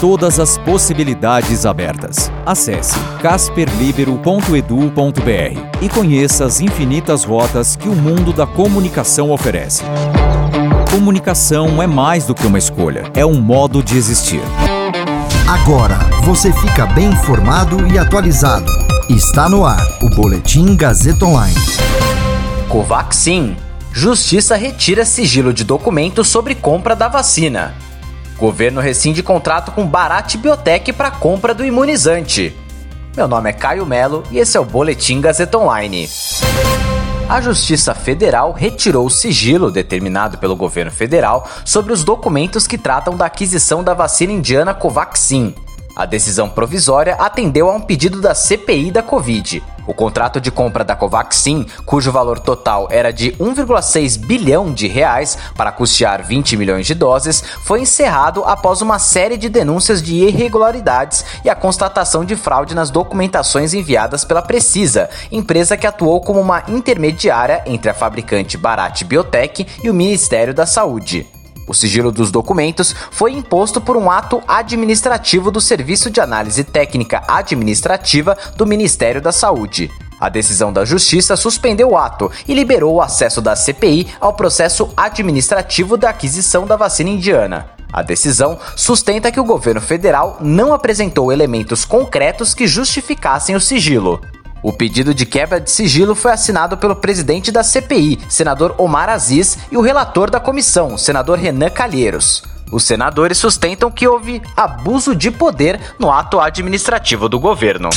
Todas as possibilidades abertas. Acesse casperlibero.edu.br e conheça as infinitas rotas que o mundo da comunicação oferece. Comunicação é mais do que uma escolha, é um modo de existir. Agora você fica bem informado e atualizado. Está no ar o Boletim Gazeta Online. Covaxin. Justiça retira sigilo de documentos sobre compra da vacina. Governo rescinde contrato com Barat Biotech para compra do imunizante. Meu nome é Caio Melo e esse é o Boletim Gazeta Online. A Justiça Federal retirou o sigilo determinado pelo governo federal sobre os documentos que tratam da aquisição da vacina indiana Covaxin. A decisão provisória atendeu a um pedido da CPI da Covid. O contrato de compra da Covaxin, cujo valor total era de 1,6 bilhão de reais para custear 20 milhões de doses, foi encerrado após uma série de denúncias de irregularidades e a constatação de fraude nas documentações enviadas pela Precisa, empresa que atuou como uma intermediária entre a fabricante Barat Biotech e o Ministério da Saúde. O sigilo dos documentos foi imposto por um ato administrativo do Serviço de Análise Técnica Administrativa do Ministério da Saúde. A decisão da Justiça suspendeu o ato e liberou o acesso da CPI ao processo administrativo da aquisição da vacina indiana. A decisão sustenta que o governo federal não apresentou elementos concretos que justificassem o sigilo. O pedido de quebra de sigilo foi assinado pelo presidente da CPI, senador Omar Aziz, e o relator da comissão, senador Renan Calheiros. Os senadores sustentam que houve abuso de poder no ato administrativo do governo.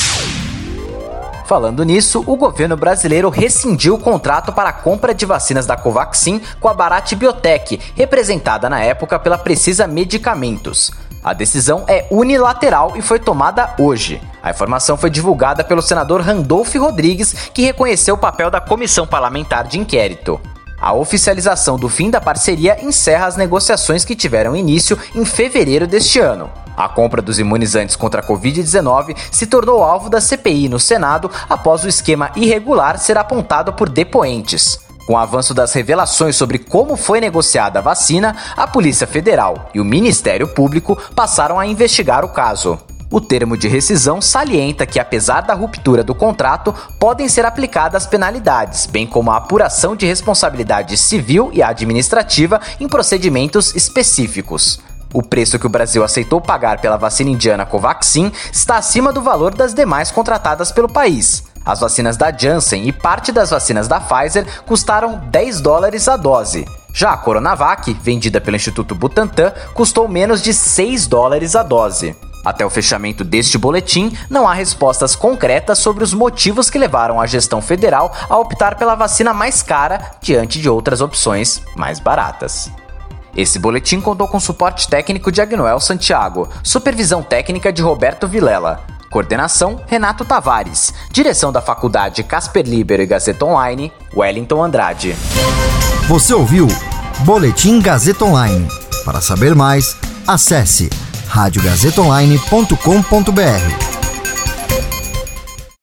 Falando nisso, o governo brasileiro rescindiu o contrato para a compra de vacinas da Covaxin com a Barat Biotech, representada na época pela Precisa Medicamentos. A decisão é unilateral e foi tomada hoje. A informação foi divulgada pelo senador Randolph Rodrigues, que reconheceu o papel da comissão parlamentar de inquérito. A oficialização do fim da parceria encerra as negociações que tiveram início em fevereiro deste ano. A compra dos imunizantes contra a Covid-19 se tornou alvo da CPI no Senado após o esquema irregular ser apontado por depoentes. Com o avanço das revelações sobre como foi negociada a vacina, a Polícia Federal e o Ministério Público passaram a investigar o caso. O termo de rescisão salienta que, apesar da ruptura do contrato, podem ser aplicadas penalidades, bem como a apuração de responsabilidade civil e administrativa em procedimentos específicos. O preço que o Brasil aceitou pagar pela vacina indiana Covaxin está acima do valor das demais contratadas pelo país. As vacinas da Janssen e parte das vacinas da Pfizer custaram 10 dólares a dose. Já a Coronavac, vendida pelo Instituto Butantan, custou menos de 6 dólares a dose. Até o fechamento deste boletim, não há respostas concretas sobre os motivos que levaram a gestão federal a optar pela vacina mais cara diante de outras opções mais baratas. Esse boletim contou com suporte técnico de Agnoel Santiago, supervisão técnica de Roberto Vilela. Coordenação: Renato Tavares. Direção da Faculdade Casper Libero e Gazeta Online: Wellington Andrade. Você ouviu Boletim Gazeta Online. Para saber mais, acesse radiogazetaonline.com.br.